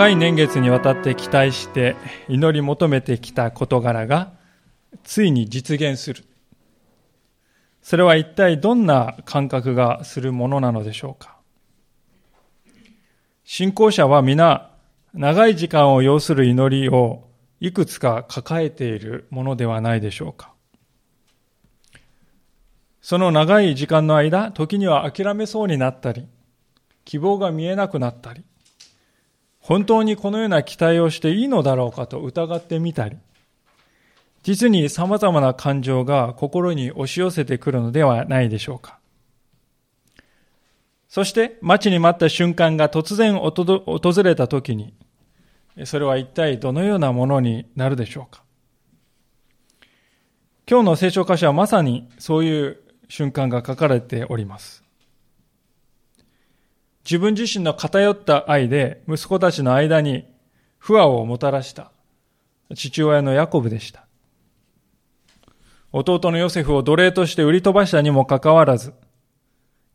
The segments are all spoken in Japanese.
長い年月にわたって期待して祈り求めてきた事柄がついに実現する。それは一体どんな感覚がするものなのでしょうか信仰者は皆長い時間を要する祈りをいくつか抱えているものではないでしょうかその長い時間の間、時には諦めそうになったり、希望が見えなくなったり、本当にこのような期待をしていいのだろうかと疑ってみたり、実に様々な感情が心に押し寄せてくるのではないでしょうか。そして待ちに待った瞬間が突然訪れた時に、それは一体どのようなものになるでしょうか。今日の聖書箇所はまさにそういう瞬間が書かれております。自分自身の偏った愛で息子たちの間に不和をもたらした父親のヤコブでした。弟のヨセフを奴隷として売り飛ばしたにもかかわらず、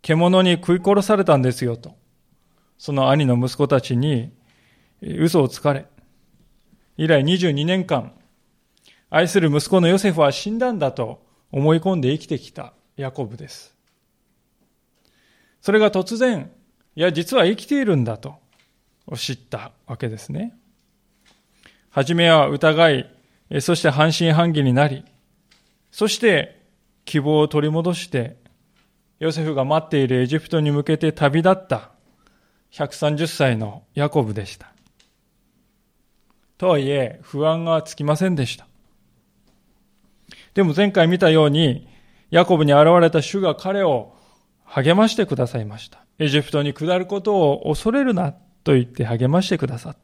獣に食い殺されたんですよと、その兄の息子たちに嘘をつかれ、以来22年間、愛する息子のヨセフは死んだんだと思い込んで生きてきたヤコブです。それが突然、いや、実は生きているんだと知ったわけですね。はじめは疑い、そして半信半疑になり、そして希望を取り戻して、ヨセフが待っているエジプトに向けて旅立った130歳のヤコブでした。とはいえ、不安がつきませんでした。でも前回見たように、ヤコブに現れた主が彼を励ましてくださいました。エジプトに下ることを恐れるなと言って励ましてくださっ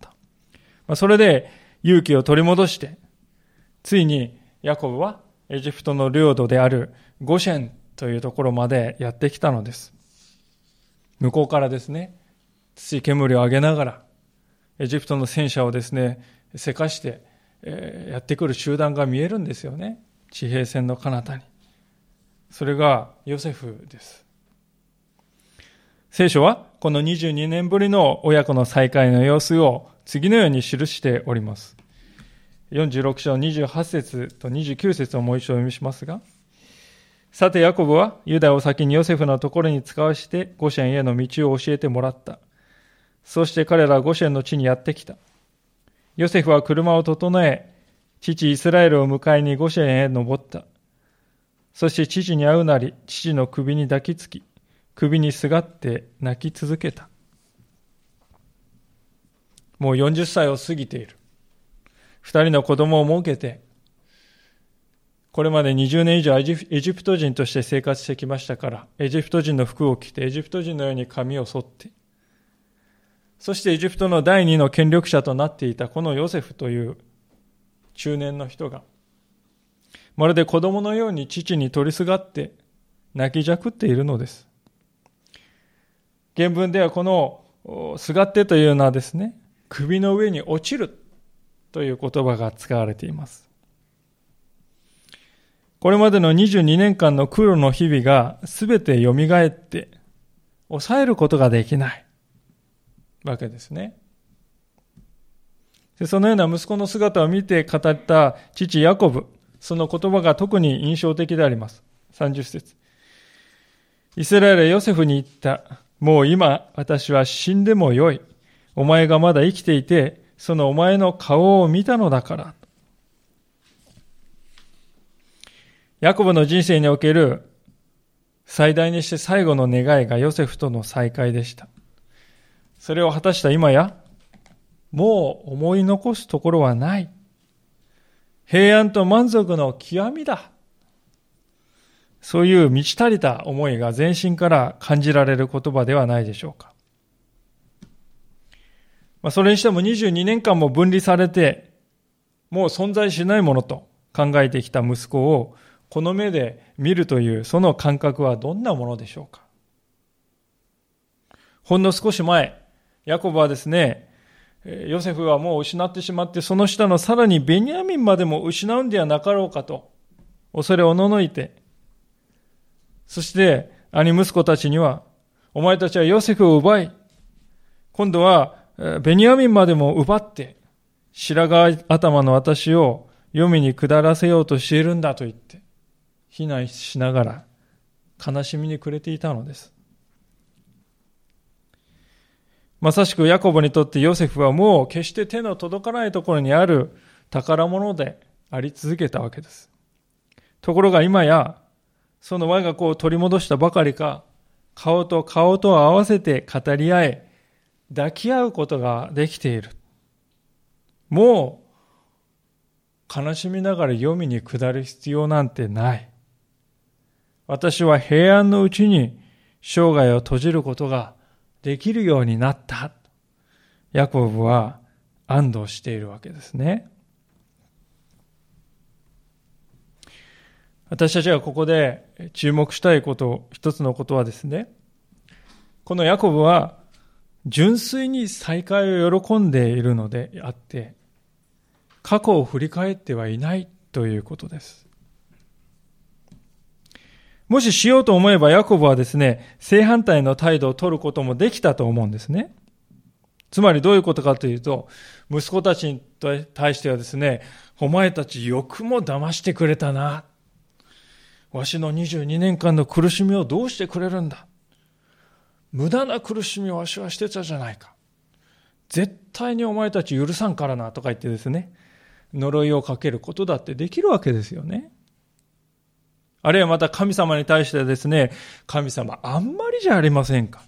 た。それで勇気を取り戻して、ついにヤコブはエジプトの領土であるゴシェンというところまでやってきたのです。向こうからですね、土煙を上げながら、エジプトの戦車をですね、せかして、えー、やってくる集団が見えるんですよね。地平線の彼方に。それがヨセフです。聖書はこの22年ぶりの親子の再会の様子を次のように記しております。46章28節と29節をもう一度読みしますが、さてヤコブはユダを先にヨセフのところに使わしてゴシェンへの道を教えてもらった。そして彼らはゴシェンの地にやってきた。ヨセフは車を整え、父イスラエルを迎えにゴシェンへ登った。そして父に会うなり、父の首に抱きつき、首にすがって泣き続けた。もう40歳を過ぎている。二人の子供を設けて、これまで20年以上エジプト人として生活してきましたから、エジプト人の服を着て、エジプト人のように髪を剃って、そしてエジプトの第二の権力者となっていたこのヨセフという中年の人が、まるで子供のように父に取りすがって泣きじゃくっているのです。原文ではこのすがってというのはですね、首の上に落ちるという言葉が使われています。これまでの22年間の苦労の日々が全て蘇って抑えることができないわけですね。でそのような息子の姿を見て語った父ヤコブ、その言葉が特に印象的であります。30節イスラエルはヨセフに言った。もう今私は死んでもよい。お前がまだ生きていてそのお前の顔を見たのだから。ヤコブの人生における最大にして最後の願いがヨセフとの再会でした。それを果たした今や、もう思い残すところはない。平安と満足の極みだ。そういう満ち足りた思いが全身から感じられる言葉ではないでしょうか。まあ、それにしても22年間も分離されて、もう存在しないものと考えてきた息子をこの目で見るというその感覚はどんなものでしょうかほんの少し前、ヤコブはですね、ヨセフはもう失ってしまって、その下のさらにベニヤミンまでも失うんではなかろうかと、恐れおののいて、そして兄息子たちには、お前たちはヨセフを奪い、今度はベニヤミンまでも奪って、白髪頭の私を黄泉に下らせようとしているんだと言って、非難しながら悲しみに暮れていたのです。まさしくヤコブにとってヨセフはもう決して手の届かないところにある宝物であり続けたわけです。ところが今や、その我が子を取り戻したばかりか、顔と顔と合わせて語り合え、抱き合うことができている。もう、悲しみながら読みに下る必要なんてない。私は平安のうちに生涯を閉じることができるようになった。ヤコブは安堵しているわけですね。私たちがここで注目したいこと、一つのことはですね、このヤコブは純粋に再会を喜んでいるのであって、過去を振り返ってはいないということです。もししようと思えばヤコブはですね、正反対の態度を取ることもできたと思うんですね。つまりどういうことかというと、息子たちに対してはですね、お前たちよくも騙してくれたな。わしの22年間の苦しみをどうしてくれるんだ？無駄な苦しみをわしはしてたじゃないか。絶対にお前たち許さんからなとか言ってですね、呪いをかけることだってできるわけですよね。あるいはまた神様に対してですね、神様あんまりじゃありませんか。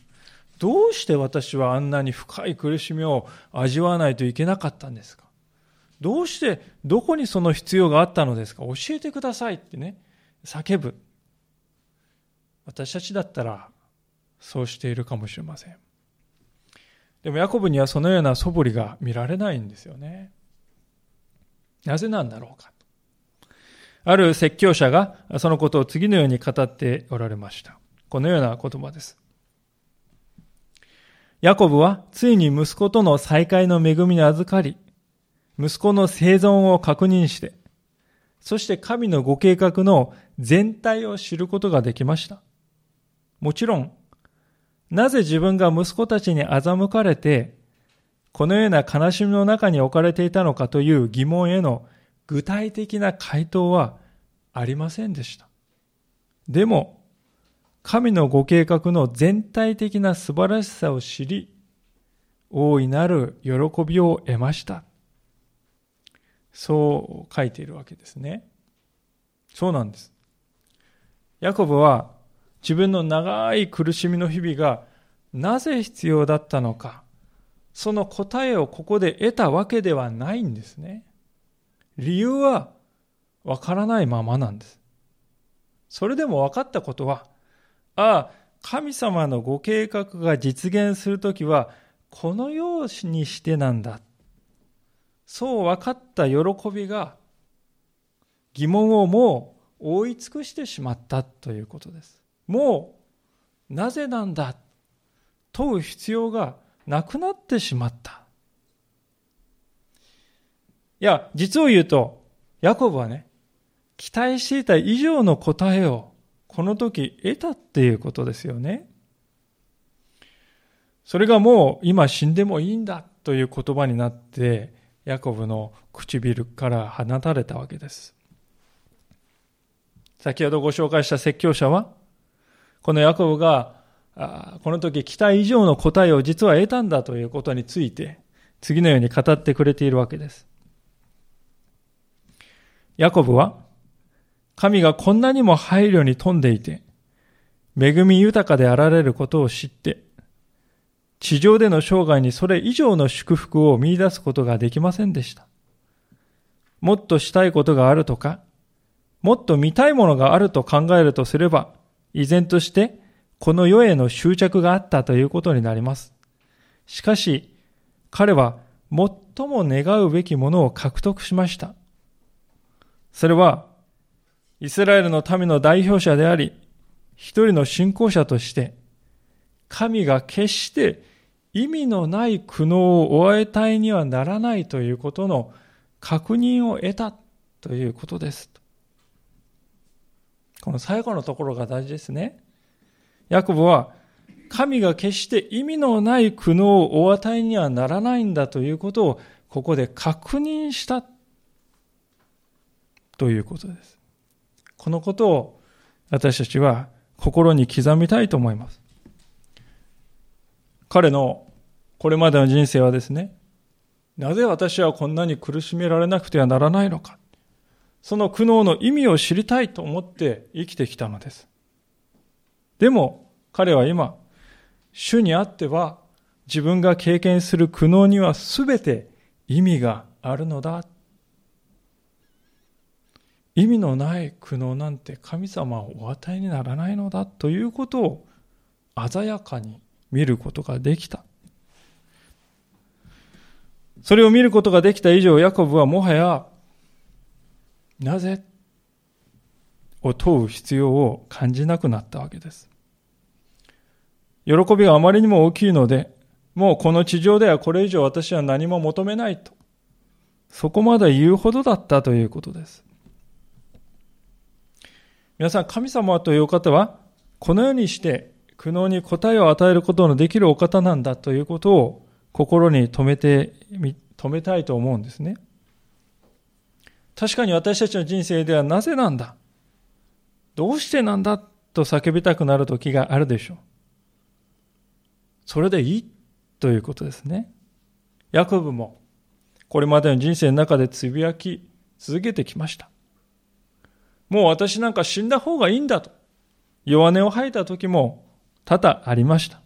どうして私はあんなに深い苦しみを味わわないといけなかったんですか？どうして、どこにその必要があったのですか？教えてくださいってね、叫ぶ。私たちだったら、そうしているかもしれません。でもヤコブにはそのような素振りが見られないんですよね。なぜなんだろうか。ある説教者がそのことを次のように語っておられました。このような言葉です。ヤコブはついに息子との再会の恵みに預かり、息子の生存を確認して、そして神のご計画の全体を知ることができました。もちろん、なぜ自分が息子たちに欺かれて、このような悲しみの中に置かれていたのかという疑問への具体的な回答はありませんでした。でも、神のご計画の全体的な素晴らしさを知り、大いなる喜びを得ました。そう書いているわけですね。そうなんです。ヤコブは自分の長い苦しみの日々がなぜ必要だったのか、その答えをここで得たわけではないんですね。理由はわからないままなんです。それでも分かったことは、ああ、神様のご計画が実現するときは、このようにしてなんだ。そう分かった喜びが、疑問をもう覆い尽くしてしまったということです。もう、なぜなんだ問う必要がなくなってしまった。いや、実を言うと、ヤコブはね、期待していた以上の答えをこの時得たっていうことですよね。それがもう今死んでもいいんだという言葉になって、ヤコブの唇から放たれたわけです。先ほどご紹介した説教者は、このヤコブが、この時期待以上の答えを実は得たんだということについて、次のように語ってくれているわけです。ヤコブは、神がこんなにも配慮に富んでいて、恵み豊かであられることを知って、地上での生涯にそれ以上の祝福を見出すことができませんでした。もっとしたいことがあるとか、もっと見たいものがあると考えるとすれば、依然としてこの世への執着があったということになります。しかし、彼は最も願うべきものを獲得しました。それは、イスラエルの民の代表者であり、一人の信仰者として、神が決して意味のない苦悩を終えたいにはならないということの確認を得たということです。この最後のところが大事ですね。ヤコブは、神が決して意味のない苦悩をお与えにはならないんだということをここで確認したということです。このことを私たちは心に刻みたいと思います。彼のこれまでの人生はですね、なぜ私はこんなに苦しめられなくてはならないのか。その苦悩の意味を知りたいと思って生きてきたのです。でも彼は今、主にあっては自分が経験する苦悩には全て意味があるのだ。意味のない苦悩なんて神様はお与えにならないのだということを鮮やかに見ることができた。それを見ることができた以上、ヤコブはもはや、なぜを問う必要を感じなくなったわけです。喜びがあまりにも大きいので、もうこの地上ではこれ以上私は何も求めないと。そこまで言うほどだったということです。皆さん、神様というお方は、このようにして苦悩に答えを与えることのできるお方なんだということを心に留めてみ、止めたいと思うんですね。確かに私たちの人生ではなぜなんだどうしてなんだと叫びたくなる時があるでしょう。それでいいということですね。ヤコブもこれまでの人生の中でつぶやき続けてきました。もう私なんか死んだ方がいいんだと弱音を吐いた時も多々ありました。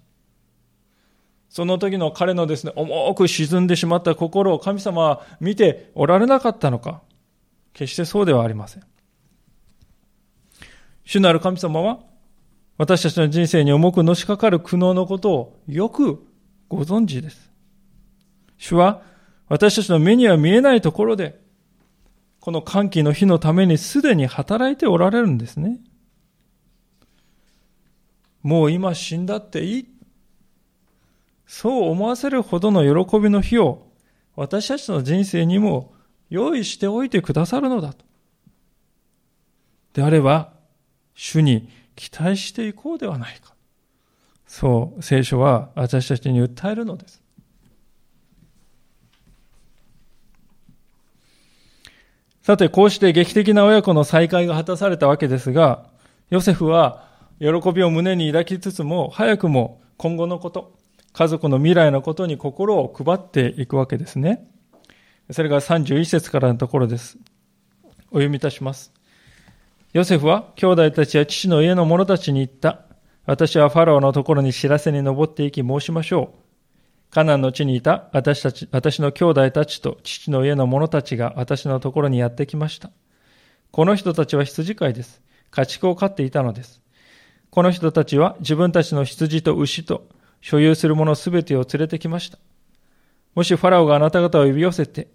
その時の彼のですね、重く沈んでしまった心を神様は見ておられなかったのか決してそうではありません。主なる神様は私たちの人生に重くのしかかる苦悩のことをよくご存知です。主は私たちの目には見えないところで、この歓喜の日のためにすでに働いておられるんですね。もう今死んだっていい。そう思わせるほどの喜びの日を私たちの人生にも用意しておいてくださるのだと。であれば、主に期待していこうではないか。そう聖書は私たちに訴えるのです。さて、こうして劇的な親子の再会が果たされたわけですが、ヨセフは喜びを胸に抱きつつも、早くも今後のこと、家族の未来のことに心を配っていくわけですね。それが31節からのところです。お読みいたします。ヨセフは兄弟たちや父の家の者たちに言った。私はファラオのところに知らせに登っていき申しましょう。カナンの地にいた私たち、私の兄弟たちと父の家の者たちが私のところにやってきました。この人たちは羊飼いです。家畜を飼っていたのです。この人たちは自分たちの羊と牛と所有するものすべてを連れてきました。もしファラオがあなた方を呼び寄せて、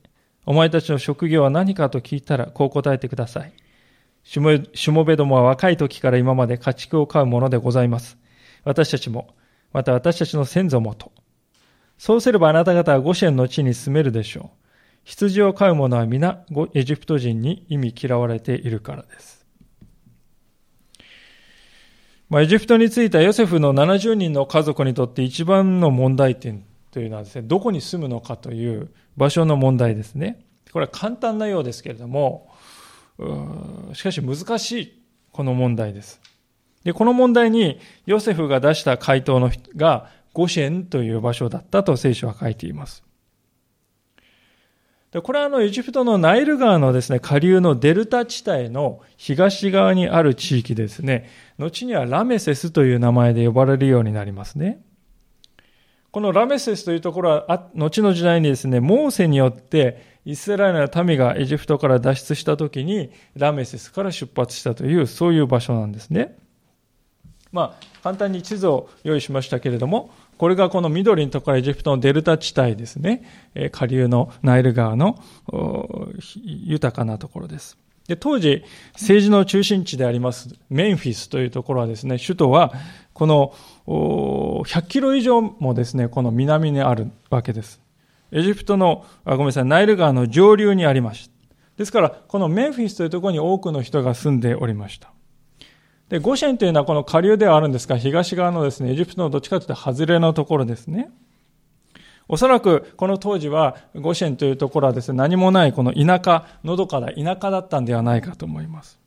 お前たちの職業は何かと聞いたら、こう答えてください。しもべどもは若い時から今まで家畜を飼うものでございます。私たちも、また私たちの先祖もと。そうすればあなた方はゴシェンの地に住めるでしょう。羊を飼う者は皆エジプト人に意味嫌われているからです。まあ、エジプトに着いたヨセフの70人の家族にとって一番の問題点というのはですね、どこに住むのかという場所の問題ですね。これは簡単なようですけれども、しかし難しいこの問題です。で、この問題にヨセフが出した回答のがゴシェンという場所だったと聖書は書いています。でこれはあのエジプトのナイル川のですね、下流のデルタ地帯の東側にある地域ですね。後にはラメセスという名前で呼ばれるようになりますね。このラメセスというところは、後の時代にですね、モーセによってイスラエルの民がエジプトから脱出した時に、ラメセスから出発したという、そういう場所なんですね。まあ、簡単に地図を用意しましたけれども、これがこの緑のところエジプトのデルタ地帯ですね。下流のナイル川の豊かなところです。で当時、政治の中心地でありますメンフィスというところはですね、首都はこの100キロ以上もですね、この南にあるわけです。エジプトの、あごめんなさい、ナイル川の上流にありました。ですから、このメンフィスというところに多くの人が住んでおりました。で、ゴシェンというのはこの下流ではあるんですが、東側のですね、エジプトのどっちかというと外れのところですね。おそらくこの当時はゴシェンというところはですね、何もないこの田舎、のどかな田舎だったんではないかと思います。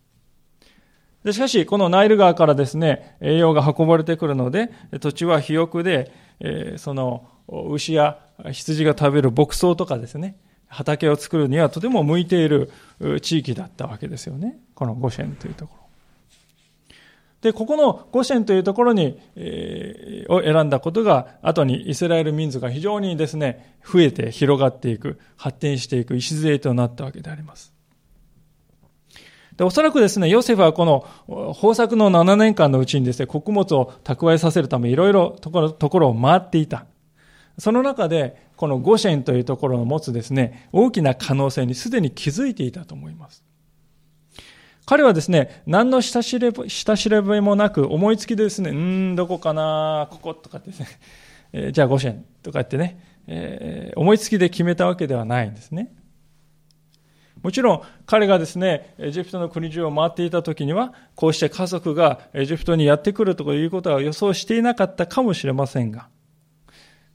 でしかし、このナイル川からですね、栄養が運ばれてくるので、土地は肥沃で、えー、その牛や羊が食べる牧草とかですね、畑を作るにはとても向いている地域だったわけですよね。このゴシェンというところ。で、ここのゴシェンというところに、えー、を選んだことが、後にイスラエル民族が非常にですね、増えて広がっていく、発展していく礎となったわけであります。で、おそらくですね、ヨセフはこの豊作の7年間のうちにですね、穀物を蓄えさせるためいろいろところところを回っていた。その中で、このゴシェンというところを持つですね、大きな可能性にすでに気づいていたと思います。彼はですね、何の下調べ下調べもなく、思いつきでですね、うん、どこかな、こことかですね、えー、じゃあ5ンとか言ってね、えー、思いつきで決めたわけではないんですね。もちろん彼がですね、エジプトの国中を回っていた時には、こうして家族がエジプトにやってくるということは予想していなかったかもしれませんが、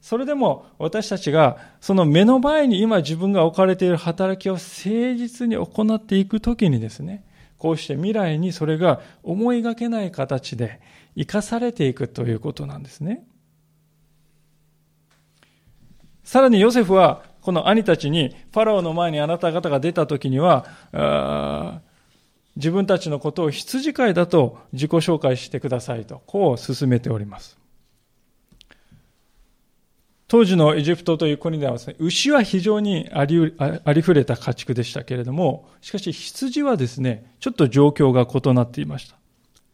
それでも私たちがその目の前に今自分が置かれている働きを誠実に行っていくときにですね、こうして未来にそれが思いがけない形で生かされていくということなんですね。さらにヨセフはこの兄たちにファラオの前にあなた方が出た時には自分たちのことを羊飼いだと自己紹介してくださいとこう進めております。当時のエジプトという国ではですね、牛は非常にありありふれた家畜でしたけれども、しかし羊はですね、ちょっと状況が異なっていました。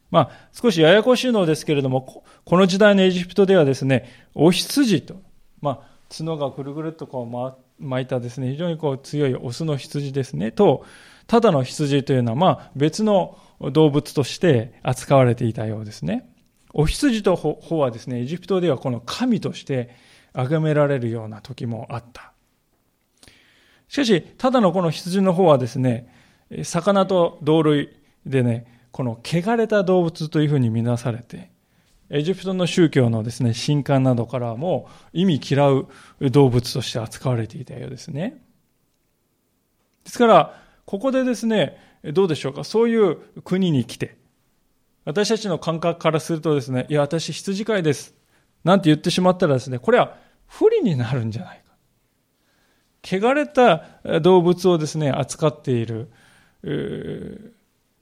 まあ、少しややこしいのですけれども、この時代のエジプトではですね、お羊と、まあ、角がぐるぐるっとこう巻いたですね、非常にこう強いオスの羊ですね、と、ただの羊というのは、まあ、別の動物として扱われていたようですね。お羊と方はですね、エジプトではこの神として崇められるような時もあった。しかし、ただのこの羊の方はですね、魚と同類でね、この汚れた動物というふうに見なされて、エジプトの宗教のですね、神官などからも意味嫌う動物として扱われていたようですね。ですから、ここでですね、どうでしょうか、そういう国に来て、私たちの感覚からするとですね、いや、私羊飼いです。なんて言ってしまったらですね、これは不利になるんじゃないか。汚れた動物をですね、扱っている、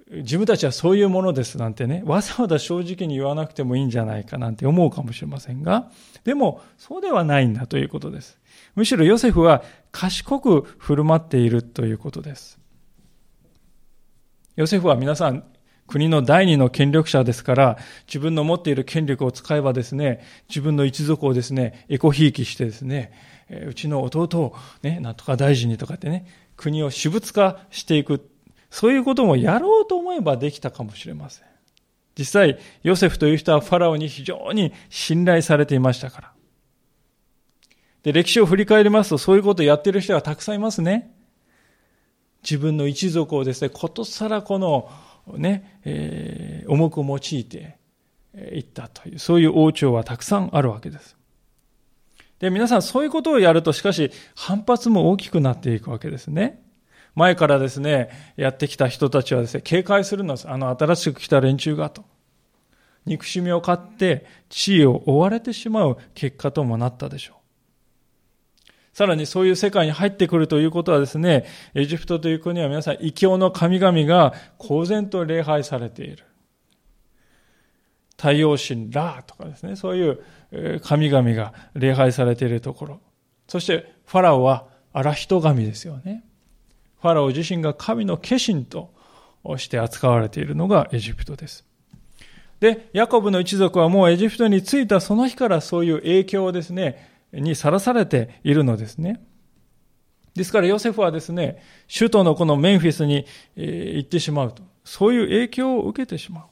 自分たちはそういうものですなんてね、わざわざ正直に言わなくてもいいんじゃないかなんて思うかもしれませんが、でも、そうではないんだということです。むしろヨセフは賢く振る舞っているということです。ヨセフは皆さん、国の第二の権力者ですから、自分の持っている権力を使えばですね、自分の一族をですね、エコひいきしてですね、うちの弟をね、なんとか大臣にとかってね、国を私物化していく、そういうこともやろうと思えばできたかもしれません。実際、ヨセフという人はファラオに非常に信頼されていましたから。で、歴史を振り返りますと、そういうことをやっている人がたくさんいますね。自分の一族をですね、ことさらこのね、えー、重く用いていったという、そういう王朝はたくさんあるわけです。で、皆さんそういうことをやると、しかし反発も大きくなっていくわけですね。前からですね、やってきた人たちはですね、警戒するのです。あの、新しく来た連中がと。憎しみを買って地位を追われてしまう結果ともなったでしょう。さらにそういう世界に入ってくるということはですね、エジプトという国は皆さん異教の神々が公然と礼拝されている。太陽神ラーとかですね、そういう神々が礼拝されているところ。そしてファラオは荒人神ですよね。ファラオ自身が神の化身として扱われているのがエジプトです。で、ヤコブの一族はもうエジプトに着いたその日からそういう影響をですね、にさらされているのですね。ですからヨセフはですね、首都のこのメンフィスに行ってしまうと。そういう影響を受けてしまう。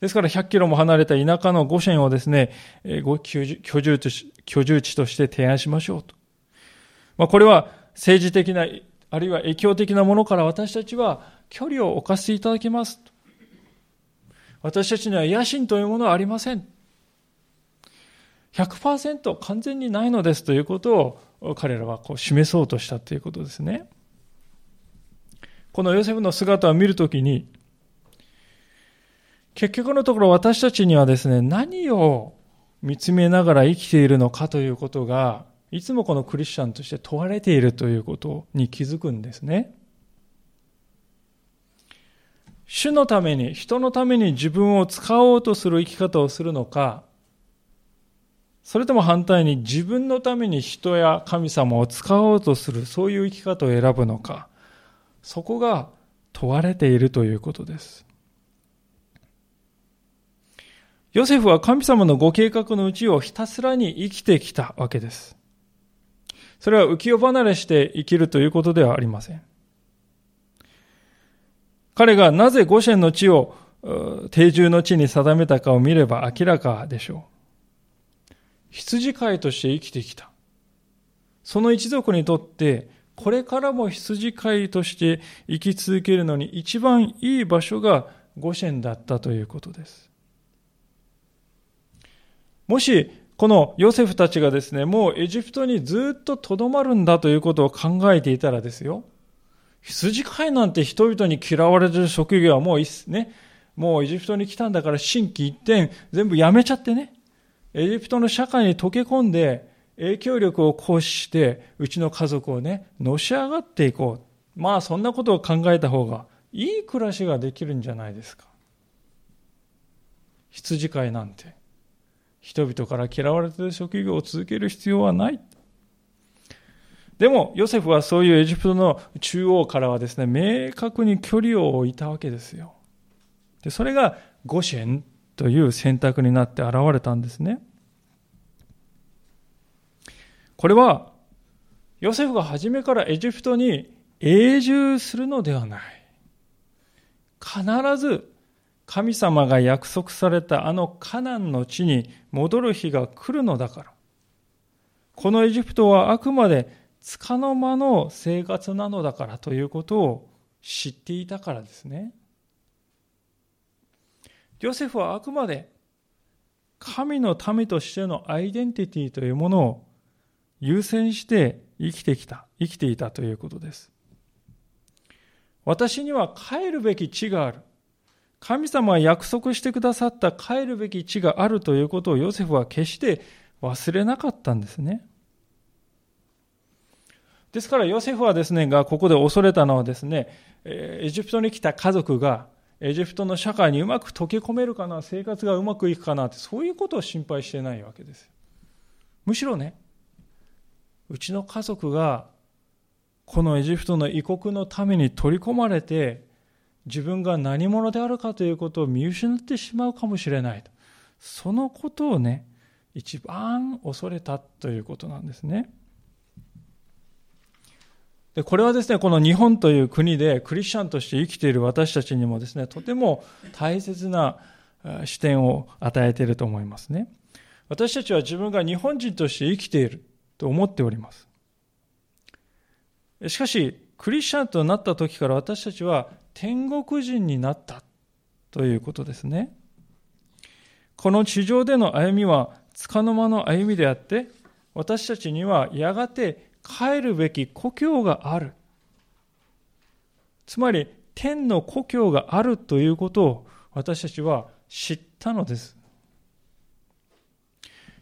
ですから100キロも離れた田舎のゴシェンをですね、居住地居住地として提案しましょうと。まあ、これは政治的な、あるいは影響的なものから私たちは距離を置かせていただきます。私たちには野心というものはありません。100%完全にないのですということを彼らはこう示そうとしたということですね。このヨセフの姿を見るときに、結局のところ私たちにはですね、何を見つめながら生きているのかということが、いつもこのクリスチャンとして問われているということに気づくんですね。主のために、人のために自分を使おうとする生き方をするのか、それとも反対に自分のために人や神様を使おうとする、そういう生き方を選ぶのか。そこが問われているということです。ヨセフは神様のご計画のうちをひたすらに生きてきたわけです。それは浮世離れして生きるということではありません。彼がなぜ五線の地を定住の地に定めたかを見れば明らかでしょう。羊飼いとして生きてきた。その一族にとってこれからも羊飼いとして生き続けるのに一番いい場所がゴシェンだったということです。もし、このヨセフたちがですね、もうエジプトにずっと留まるんだということを考えていたらですよ、羊飼いなんて人々に嫌われてる職業はもういいっすね。もうエジプトに来たんだから新規一転全部やめちゃってね。エジプトの社会に溶け込んで影響力を行使して、うちの家族をね、のし上がっていこう。まあ、そんなことを考えた方が、いい暮らしができるんじゃないですか。羊飼いなんて、人々から嫌われてる職業を続ける必要はない。でも、ヨセフはそういうエジプトの中央からはですね、明確に距離を置いたわけですよ。で、それがゴシェンという選択になって現れたんですね。これは、ヨセフが初めからエジプトに永住するのではない。必ず神様が約束されたあのカナンの地に戻る日が来るのだから。このエジプトはあくまで束の間の生活なのだからということを知っていたからですね。ヨセフはあくまで神の民としてのアイデンティティというものを優先して生きてきた、生きていたということです。私には帰るべき地がある。神様は約束してくださった帰るべき地があるということをヨセフは決して忘れなかったんですね。ですからヨセフはですね、がここで恐れたのはですね、エジプトに来た家族がエジプトの社会にうまく溶け込めるかな、生活がうまくいくかなって、そういうことを心配してないわけです。むしろね、うちの家族がこのエジプトの異国のために取り込まれて自分が何者であるかということを見失ってしまうかもしれないとそのことをね一番恐れたということなんですねでこれはですねこの日本という国でクリスチャンとして生きている私たちにもですねとても大切な視点を与えていると思いますね私たちは自分が日本人として生きていると思っております。しかし、クリスチャンとなった時から私たちは天国人になったということですね。この地上での歩みは束の間の歩みであって、私たちにはやがて帰るべき故郷がある。つまり、天の故郷があるということを私たちは知ったのです。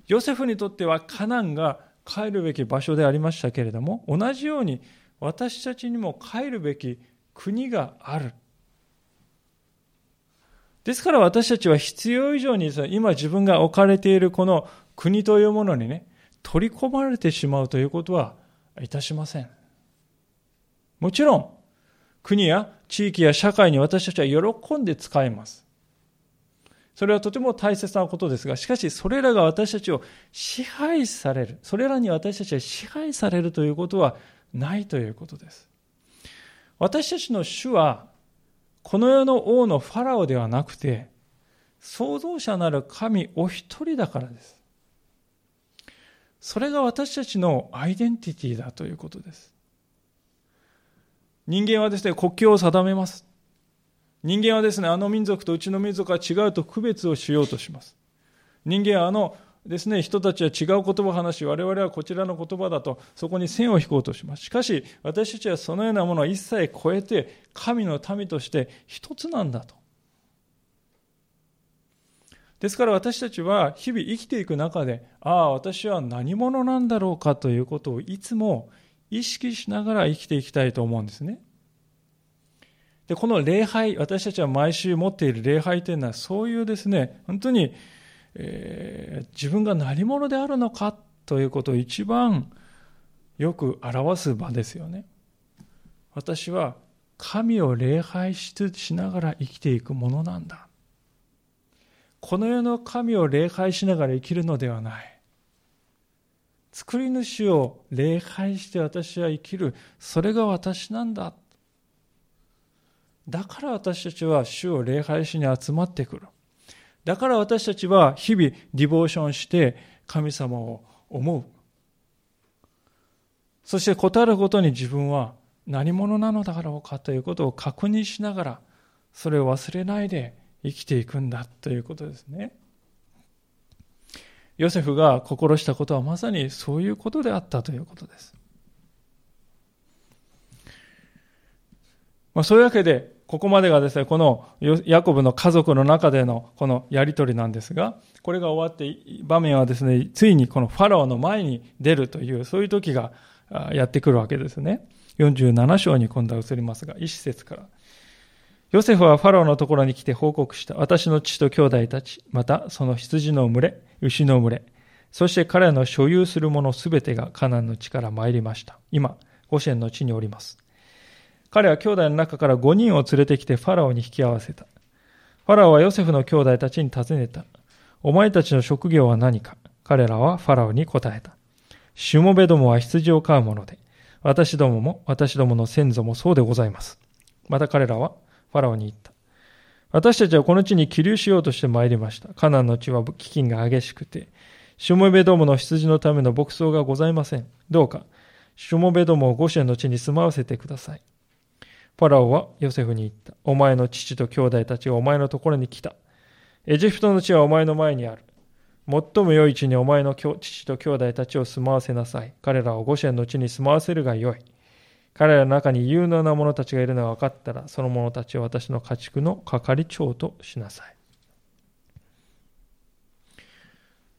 ヨセフにとってはカナンが帰るべき場所でありましたけれども、同じように私たちにも帰るべき国がある。ですから私たちは必要以上に今自分が置かれているこの国というものにね、取り込まれてしまうということはいたしません。もちろん、国や地域や社会に私たちは喜んで使えます。それはとても大切なことですが、しかしそれらが私たちを支配される。それらに私たちは支配されるということはないということです。私たちの主は、この世の王のファラオではなくて、創造者なる神お一人だからです。それが私たちのアイデンティティだということです。人間はですね、国境を定めます。人間はですね、あの民族とうちの民族は違うと区別をしようとします。人間はあのですね、人たちは違う言葉を話し、我々はこちらの言葉だと、そこに線を引こうとします。しかし、私たちはそのようなものを一切超えて、神の民として一つなんだと。ですから私たちは日々生きていく中で、ああ、私は何者なんだろうかということをいつも意識しながら生きていきたいと思うんですね。で、この礼拝、私たちは毎週持っている礼拝というのは、そういうですね、本当に、えー、自分が何者であるのかということを一番よく表す場ですよね。私は神を礼拝しながら生きていくものなんだ。この世の神を礼拝しながら生きるのではない。作り主を礼拝して私は生きる。それが私なんだ。だから私たちは主を礼拝しに集まってくる。だから私たちは日々ディボーションして神様を思う。そして答えることに自分は何者なのだろうかということを確認しながら、それを忘れないで生きていくんだということですね。ヨセフが心したことはまさにそういうことであったということです。まあ、そういうわけで、ここまでがですね、このヤコブの家族の中でのこのやりとりなんですが、これが終わって、場面はですね、ついにこのファラオの前に出るという、そういう時がやってくるわけですね。47章に今度は移りますが、一節から。ヨセフはファラオのところに来て報告した。私の父と兄弟たち、またその羊の群れ、牛の群れ、そして彼の所有するものすべてがカナンの地から参りました。今、ゴシェンの地におります。彼は兄弟の中から5人を連れてきてファラオに引き合わせた。ファラオはヨセフの兄弟たちに尋ねた。お前たちの職業は何か？彼らはファラオに答えた。しもべどもは羊を飼うもので、私どもも私どもの先祖もそうでございます。また彼らはファラオに言った。私たちはこの地に起立しようとして参りました。カナンの地は飢饉が激しくて、シュモベどもの羊のための牧草がございません。どうか、シュモベどもをゴシェの地に住まわせてください。ファラオはヨセフに言った。お前の父と兄弟たちがお前のところに来た。エジプトの地はお前の前にある。最も良い地にお前の父と兄弟たちを住まわせなさい。彼らをゴシェンの地に住まわせるがよい。彼らの中に有能な者たちがいるのが分かったら、その者たちを私の家畜の係長としなさい。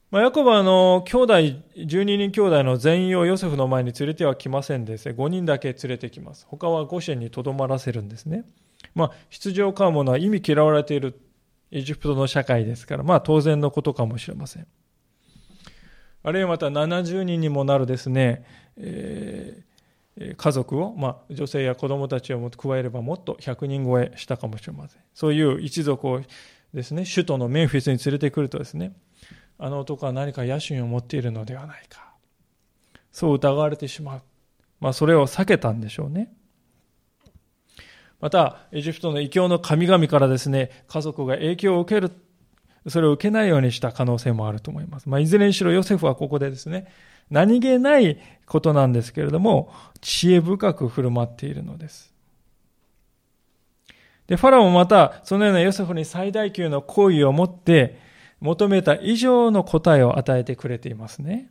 まあ、ヤコブはあの、兄弟、12人兄弟の全員をヨセフの前に連れてはきませんでね。5人だけ連れてきます。他はゴシェンにとどまらせるんですね。まあ、羊を飼う者は意味嫌われているエジプトの社会ですから、まあ当然のことかもしれません。あるいはまた70人にもなるですね、え家族を、まあ、女性や子供たちをも加えればもっと100人超えしたかもしれません。そういう一族をですね、首都のメンフィスに連れてくるとですね、あの男は何か野心を持っているのではないか。そう疑われてしまう。まあ、それを避けたんでしょうね。また、エジプトの異教の神々からですね、家族が影響を受ける、それを受けないようにした可能性もあると思います。まあ、いずれにしろヨセフはここでですね、何気ないことなんですけれども、知恵深く振る舞っているのです。で、ファラオもまた、そのようなヨセフに最大級の行為を持って、求めた以上の答えを与えてくれていますね。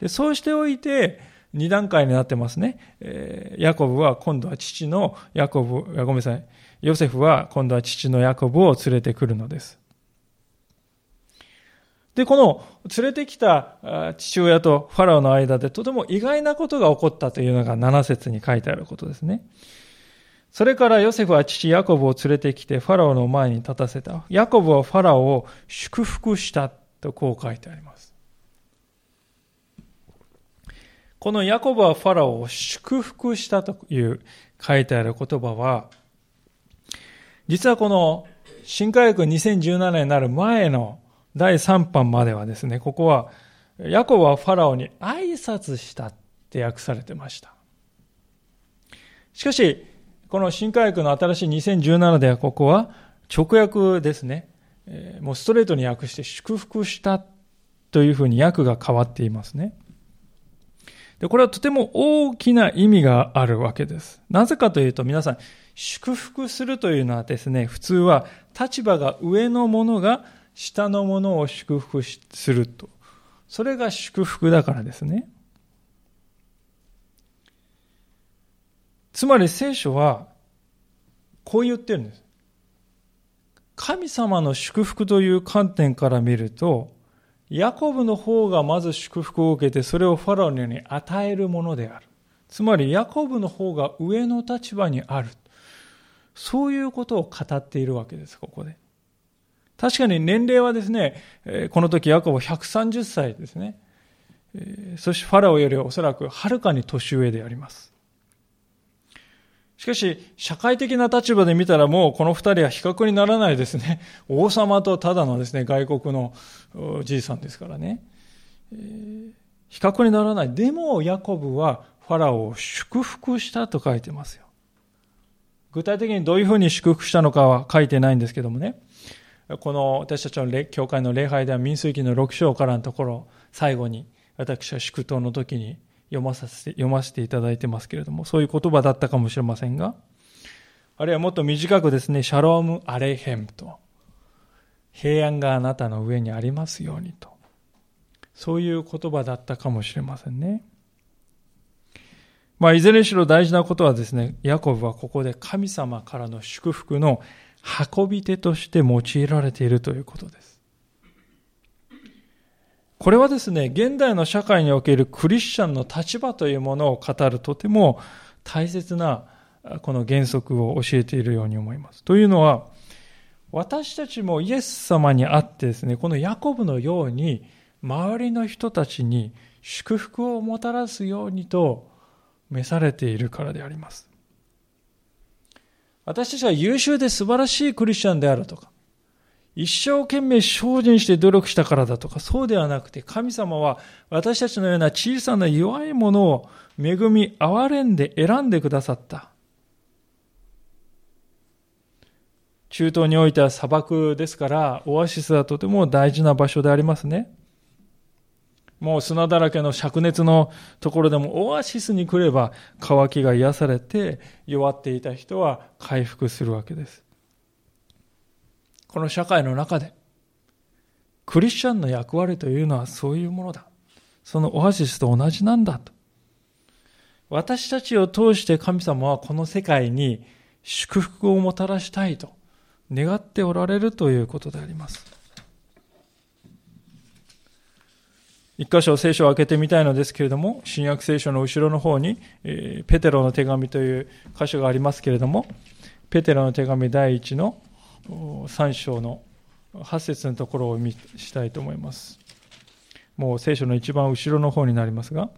でそうしておいて、二段階になってますね。えー、ヤコブは今度は父のヤコブ、ごめんなさい。ヨセフは今度は父のヤコブを連れてくるのです。で、この連れてきた父親とファラオの間でとても意外なことが起こったというのが7節に書いてあることですね。それからヨセフは父ヤコブを連れてきてファラオの前に立たせた。ヤコブはファラオを祝福したとこう書いてあります。このヤコブはファラオを祝福したという書いてある言葉は、実はこの新科学2017年になる前の第3版まではですね、ここは、ヤコブはファラオに挨拶したって訳されてました。しかし、この新科学の新しい2017ではここは直訳ですね。もうストレートに訳して祝福したというふうに訳が変わっていますね。で、これはとても大きな意味があるわけです。なぜかというと皆さん、祝福するというのはですね、普通は立場が上のものが下のものを祝福すると。それが祝福だからですね。つまり聖書は、こう言ってるんです。神様の祝福という観点から見ると、ヤコブの方がまず祝福を受けて、それをファラオに与えるものである。つまり、ヤコブの方が上の立場にある。そういうことを語っているわけです、ここで。確かに年齢はですね、この時ヤコブ130歳ですね。そしてファラオよりおそらくはるかに年上であります。しかし、社会的な立場で見たらもうこの二人は比較にならないですね。王様とただのですね、外国のじいさんですからね。比較にならない。でも、ヤコブはファラオを祝福したと書いてますよ。具体的にどういうふうに祝福したのかは書いてないんですけどもね。この私たちの教会の礼拝では民数記の6章からのところ、最後に私は祝祷の時に読まさせて、読ませていただいてますけれども、そういう言葉だったかもしれませんが、あるいはもっと短くですね、シャローム・アレヘムと、平安があなたの上にありますようにと、そういう言葉だったかもしれませんね。まあ、いずれにしろ大事なことはですね、ヤコブはここで神様からの祝福の運び手として用いられているということです。これはですね、現代の社会におけるクリスチャンの立場というものを語るとても大切なこの原則を教えているように思います。というのは、私たちもイエス様にあってですね、このヤコブのように周りの人たちに祝福をもたらすようにと召されているからであります。私たちは優秀で素晴らしいクリスチャンであるとか、一生懸命精進して努力したからだとか、そうではなくて、神様は私たちのような小さな弱いものを恵み、憐れんで選んでくださった。中東においては砂漠ですから、オアシスはとても大事な場所でありますね。もう砂だらけの灼熱のところでもオアシスに来れば渇きが癒されて弱っていた人は回復するわけです。この社会の中で、クリスチャンの役割というのはそういうものだ。そのオアシスと同じなんだと。私たちを通して神様はこの世界に祝福をもたらしたいと願っておられるということであります。一箇所聖書を開けてみたいのですけれども、新約聖書の後ろの方に、え、ペテロの手紙という箇所がありますけれども、ペテロの手紙第一の3章の8節のところを見したいと思います。もう聖書の一番後ろの方になりますが、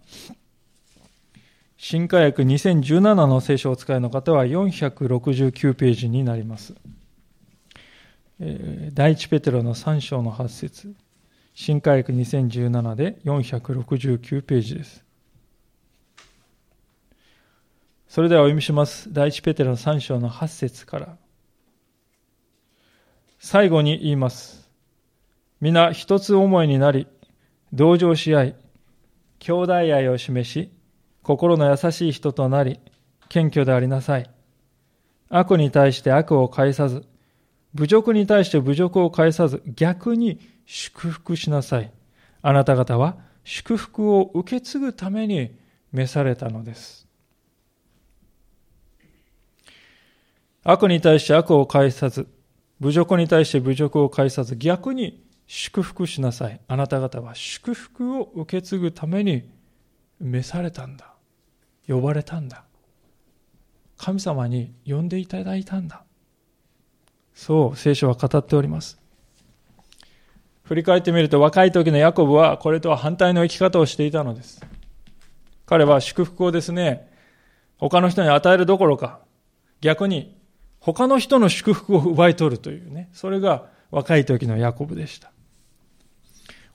新科学2017の聖書をお使いの方は469ページになります。第一ペテロの3章の8節新科学2017で469ページです。それではお読みします。第一ペテロの3章の8節から最後に言います。皆一つ思いになり、同情し合い、兄弟愛を示し、心の優しい人となり、謙虚でありなさい。悪に対して悪を返さず、侮辱に対して侮辱を返さず、逆に祝福しなさい。あなた方は祝福を受け継ぐために召されたのです。悪に対して悪を返さず、侮辱に対して侮辱を返さず逆に祝福しなさい。あなた方は祝福を受け継ぐために召されたんだ。呼ばれたんだ。神様に呼んでいただいたんだ。そう聖書は語っております。振り返ってみると若い時のヤコブはこれとは反対の生き方をしていたのです。彼は祝福をですね、他の人に与えるどころか、逆に他の人の祝福を奪い取るというね、それが若い時のヤコブでした。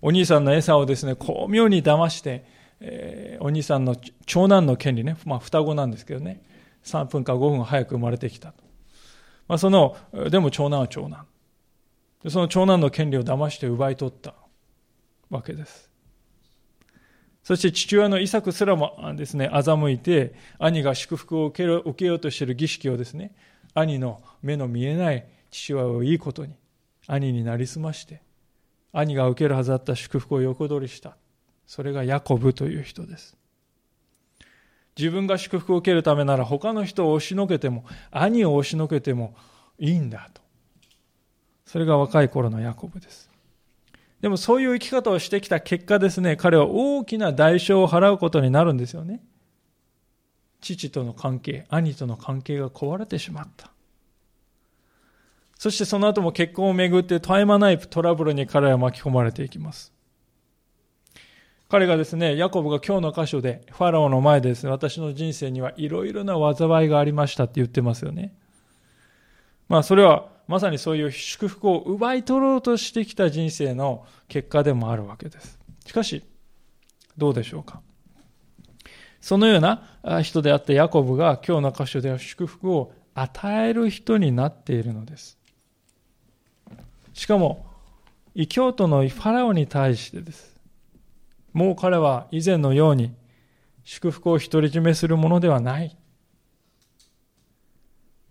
お兄さんの餌をですね、巧妙に騙して、えー、お兄さんの長男の権利ね、まあ双子なんですけどね、3分か5分早く生まれてきたと。まあその、でも長男は長男。その長男の権利を騙して奪い取ったわけです。そして父親のイサクすらもですね、欺いて、兄が祝福を受け受けようとしている儀式をですね、兄の目の見えない父親をいいことに兄になりすまして兄が受けるはずだった祝福を横取りした。それがヤコブという人です。自分が祝福を受けるためなら他の人を押しのけても兄を押しのけてもいいんだと。それが若い頃のヤコブです。でもそういう生き方をしてきた結果ですね彼は大きな代償を払うことになるんですよね。父との関係兄との関係が壊れてしまったそしてその後も結婚をめぐって絶え間ないトラブルに彼は巻き込まれていきます。彼がですね、ヤコブが今日の箇所で、ファラオの前でですね、私の人生にはいろいろな災いがありましたって言ってますよね。まあそれはまさにそういう祝福を奪い取ろうとしてきた人生の結果でもあるわけです。しかし、どうでしょうか？そのような人であったヤコブが今日の箇所では祝福を与える人になっているのです。しかも、異教徒のファラオに対してです。もう彼は以前のように祝福を独り占めするものではない。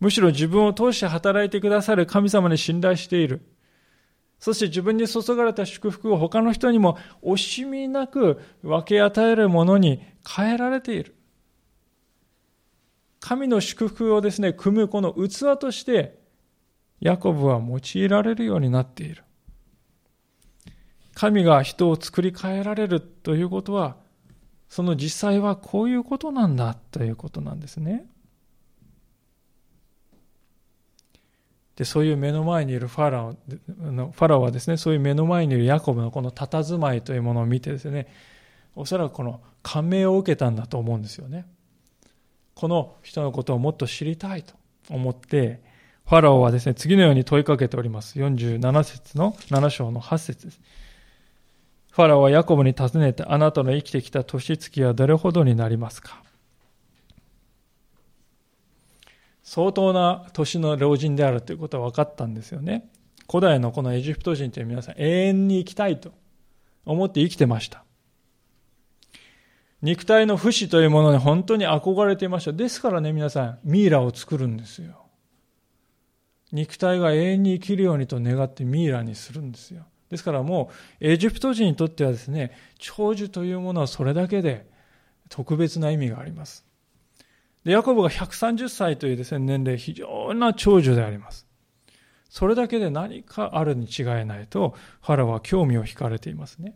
むしろ自分を通して働いてくださる神様に信頼している。そして自分に注がれた祝福を他の人にも惜しみなく分け与えるものに変えられている。神の祝福をですね、組むこの器としてヤコブは用いられるようになっている。神が人を作り変えられるということは、その実際はこういうことなんだということなんですね。でそういう目の前にいるファラオファラオはですねそういう目の前にいるヤコブのこの佇まいというものを見てですねおそらくこの感銘を受けたんだと思うんですよねこの人のことをもっと知りたいと思ってファラオはですね、次のように問いかけております。47節の7章の8節です。ファラオはヤコブに尋ねて、あなたの生きてきた年月はどれほどになりますか？相当な年の老人であるということは分かったんですよね。古代のこのエジプト人という皆さん、永遠に生きたいと思って生きてました。肉体の不死というものに本当に憧れていました。ですからね、皆さん、ミイラを作るんですよ。肉体が永遠に生きるようにと願ってミイラにするんですよ。ですからもう、エジプト人にとってはですね、長寿というものはそれだけで特別な意味があります。で、ヤコブが130歳というですね、年齢、非常な長寿であります。それだけで何かあるに違いないと、ファラは興味を惹かれていますね。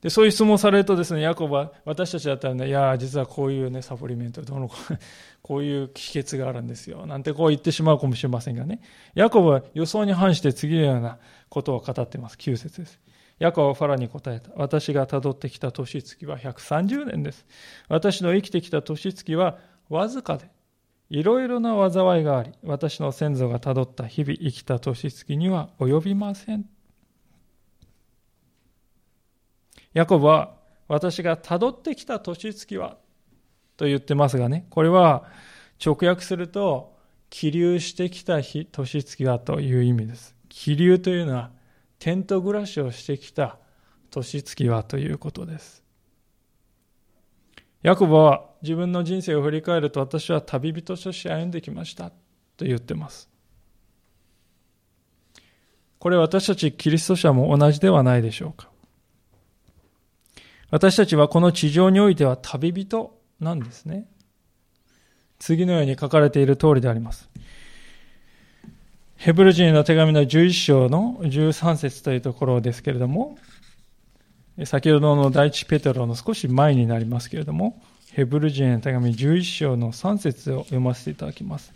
で、そういう質問をされるとですね、ヤコブは、私たちだったらね、いや、実はこういうね、サプリメント、どの、こういう秘訣があるんですよ。なんてこう言ってしまうかもしれませんがね。ヤコブは予想に反して次のようなことを語っています。9節です。ヤコブはファラに答えた。私が辿ってきた年月は130年です。私の生きてきた年月はわずかで、いろいろな災いがあり、私の先祖が辿った日々生きた年月には及びません。ヤコブは私が辿ってきた年月はと言ってますがね、これは直訳すると、気流してきた日、年月はという意味です。気流というのは、テント暮らしをしてきた年月はということです。ヤコブは自分の人生を振り返ると私は旅人として歩んできましたと言ってます。これ私たちキリスト者も同じではないでしょうか。私たちはこの地上においては旅人なんですね。次のように書かれている通りであります。ヘブル人への手紙の11章の13節というところですけれども、先ほどの第一ペテロの少し前になりますけれども、ヘブル人への手紙11章の3節を読ませていただきます。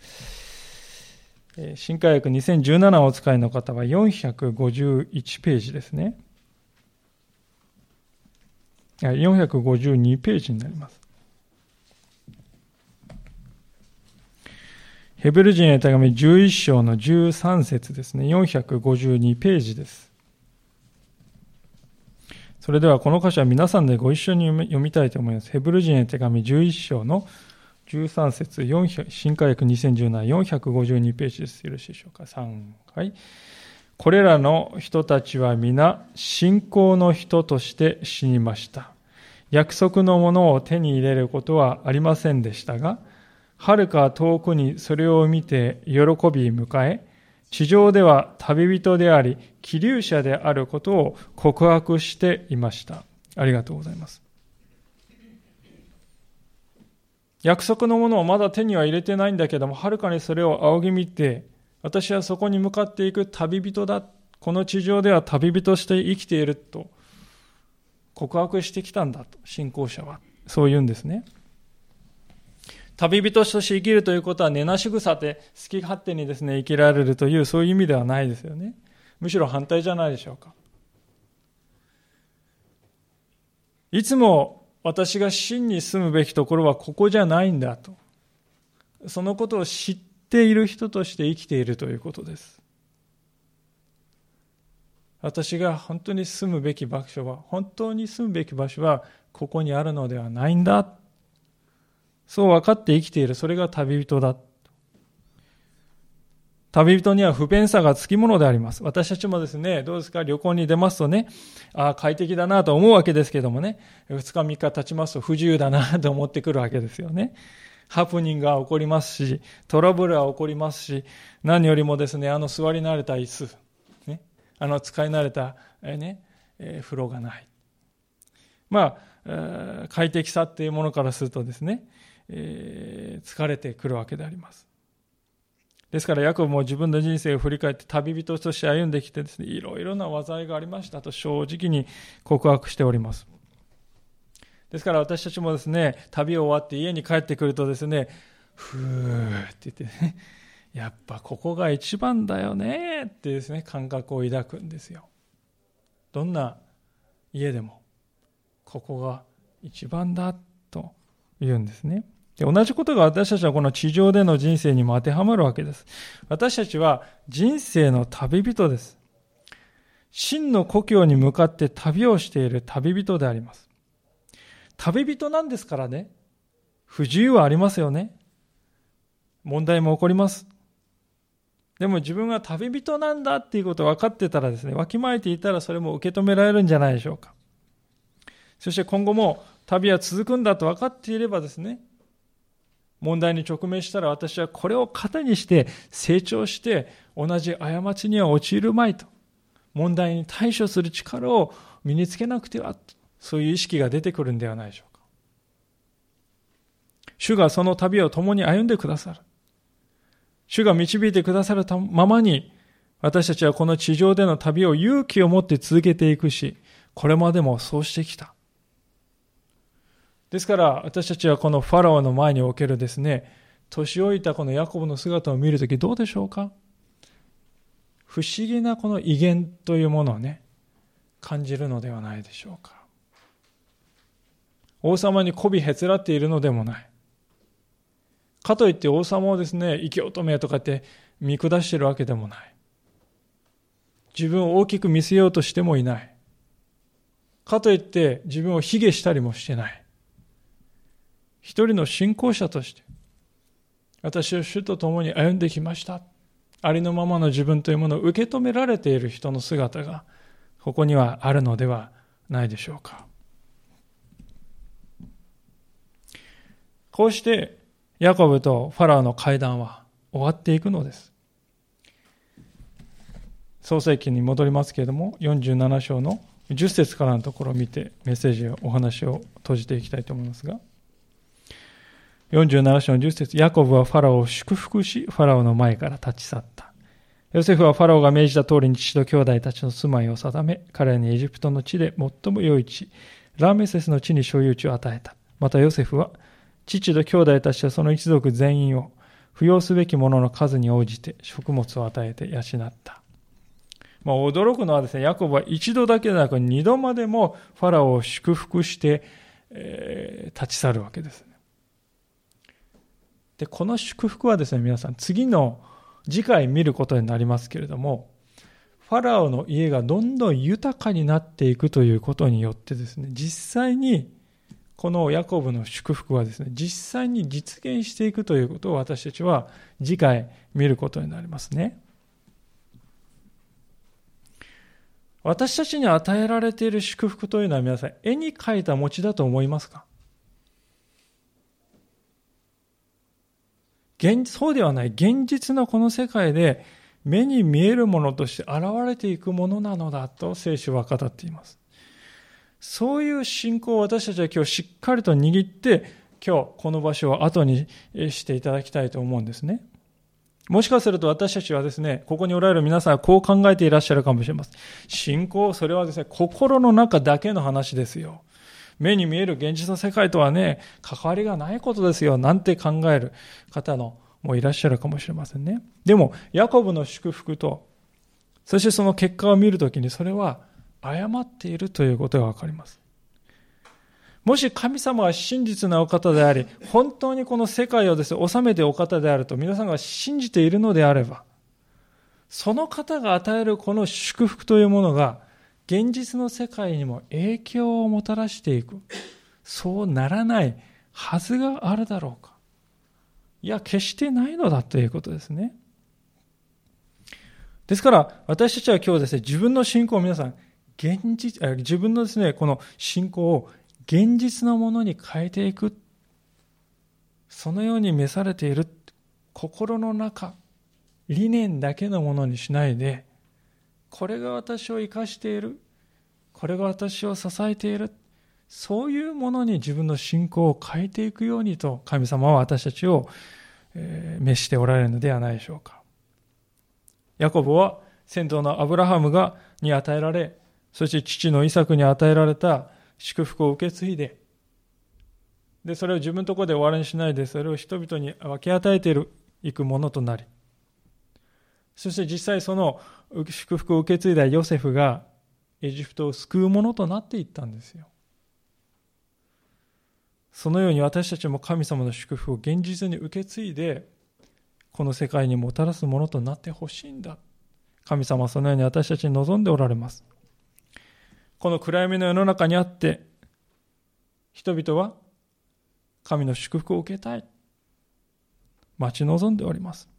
新海訳2017お使いの方は451ページですね。452ページになります。ヘブル人へ手紙11章の13節ですね。452ページです。それではこの箇所は皆さんでご一緒に読みたいと思います。ヘブル人へ手紙11章の13節新科学2017、452ページです。よろしいでしょうか。3、はい。これらの人たちは皆信仰の人として死にました。約束のものを手に入れることはありませんでしたが、遥か遠くにそれを見て喜び迎え、地上では旅人であり、気流者であることを告白していました。ありがとうございます。約束のものをまだ手には入れてないんだけども、はるかにそれを仰ぎ見て、私はそこに向かっていく旅人だ。この地上では旅人として生きていると告白してきたんだと、信仰者は。そう言うんですね。旅人として生きるということは根なし草で好き勝手にですね、生きられるというそういう意味ではないですよね。むしろ反対じゃないでしょうか。いつも私が真に住むべきところはここじゃないんだと。そのことを知っている人として生きているということです。私が本当に住むべき場所は、本当に住むべき場所はここにあるのではないんだ。そう分かって生きている。それが旅人だ。旅人には不便さがつきものであります。私たちもですね、どうですか？旅行に出ますとね、ああ、快適だなと思うわけですけどもね、2日3日経ちますと不自由だなと思ってくるわけですよね。ハプニングが起こりますし、トラブルは起こりますし、何よりもですね、あの座り慣れた椅子、ね、あの使い慣れた、えね、え風呂がない。まあ、快適さっていうものからするとですね、えー、疲れてくるわけであります。ですから、ヤコブも自分の人生を振り返って旅人として歩んできてですね、いろいろな災いがありましたと正直に告白しております。ですから私たちもですね、旅を終わって家に帰ってくるとですね、ふーって言ってね、やっぱここが一番だよねってですね、感覚を抱くんですよ。どんな家でも、ここが一番だと言うんですね。で同じことが私たちはこの地上での人生にも当てはまるわけです。私たちは人生の旅人です。真の故郷に向かって旅をしている旅人であります。旅人なんですからね、不自由はありますよね。問題も起こります。でも自分が旅人なんだっていうことを分かってたらですね、わきまえていたらそれも受け止められるんじゃないでしょうか。そして今後も旅は続くんだと分かっていればですね、問題に直面したら私はこれを糧にして成長して同じ過ちには陥るまいと。問題に対処する力を身につけなくては、そういう意識が出てくるんではないでしょうか。主がその旅を共に歩んでくださる。主が導いてくださるままに、私たちはこの地上での旅を勇気を持って続けていくし、これまでもそうしてきた。ですから私たちはこのファラオの前におけるですね、年老いたこのヤコブの姿を見るときどうでしょうか？不思議なこの威厳というものをね、感じるのではないでしょうか。王様に媚びへつらっているのでもない。かといって王様をですね、生き乙女とかって見下しているわけでもない。自分を大きく見せようとしてもいない。かといって自分を卑下したりもしてない。一人の信仰者として、私は主と共に歩んできました。ありのままの自分というものを受け止められている人の姿が、ここにはあるのではないでしょうか。こうして、ヤコブとファラオの会談は終わっていくのです。創世記に戻りますけれども、47章の10節からのところを見て、メッセージを、お話を閉じていきたいと思いますが、47章の10節ヤコブはファラオを祝福し、ファラオの前から立ち去った。ヨセフはファラオが命じた通りに父と兄弟たちの住まいを定め、彼らにエジプトの地で最も良い地、ラーメセスの地に所有地を与えた。またヨセフは、父と兄弟たちはその一族全員を、扶養すべきものの数に応じて食物を与えて養った。まあ、驚くのはですね、ヤコブは一度だけでなく二度までもファラオを祝福して、えー、立ち去るわけです。で、この祝福はですね、皆さん、次の次回見ることになりますけれども、ファラオの家がどんどん豊かになっていくということによってですね、実際にこのヤコブの祝福はですね、実際に実現していくということを私たちは次回見ることになりますね。私たちに与えられている祝福というのは皆さん、絵に描いた餅だと思いますか？現そうではない現実のこの世界で目に見えるものとして現れていくものなのだと聖書は語っています。そういう信仰を私たちは今日しっかりと握って、今日この場所を後にしていただきたいと思うんですね。もしかすると私たちはですね、ここにおられる皆さんはこう考えていらっしゃるかもしれません。信仰、それはですね、心の中だけの話ですよ。目に見える現実の世界とはね、関わりがないことですよ、なんて考える方のもいらっしゃるかもしれませんね。でも、ヤコブの祝福と、そしてその結果を見るときにそれは誤っているということがわかります。もし神様は真実なお方であり、本当にこの世界をですね、治めてお方であると皆さんが信じているのであれば、その方が与えるこの祝福というものが、現実の世界にも影響をもたらしていく。そうならないはずがあるだろうか。いや、決してないのだということですね。ですから、私たちは今日ですね、自分の信仰を皆さん、現実、自分のですね、この信仰を現実のものに変えていく。そのように召されている。心の中、理念だけのものにしないで、これが私を生かしている。これが私を支えている。そういうものに自分の信仰を変えていくようにと神様は私たちを、召しておられるのではないでしょうか。ヤコブは先頭のアブラハムがに与えられ、そして父のイサクに与えられた祝福を受け継いで、で、それを自分のところで終わりにしないで、それを人々に分け与えている、いくものとなり、そして実際その祝福を受け継いだヨセフがエジプトを救うものとなっていったんですよ。そのように私たちも神様の祝福を現実に受け継いで、この世界にもたらすものとなってほしいんだ。神様はそのように私たちに望んでおられます。この暗闇の世の中にあって、人々は神の祝福を受けたい。待ち望んでおります。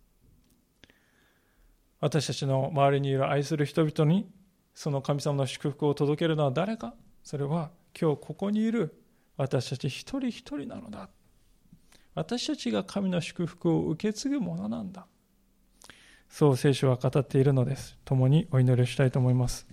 私たちの周りにいる愛する人々にその神様の祝福を届けるのは誰か？それは今日ここにいる私たち一人一人なのだ。私たちが神の祝福を受け継ぐものなんだ。そう聖書は語っているのです。共にお祈りしたいと思います。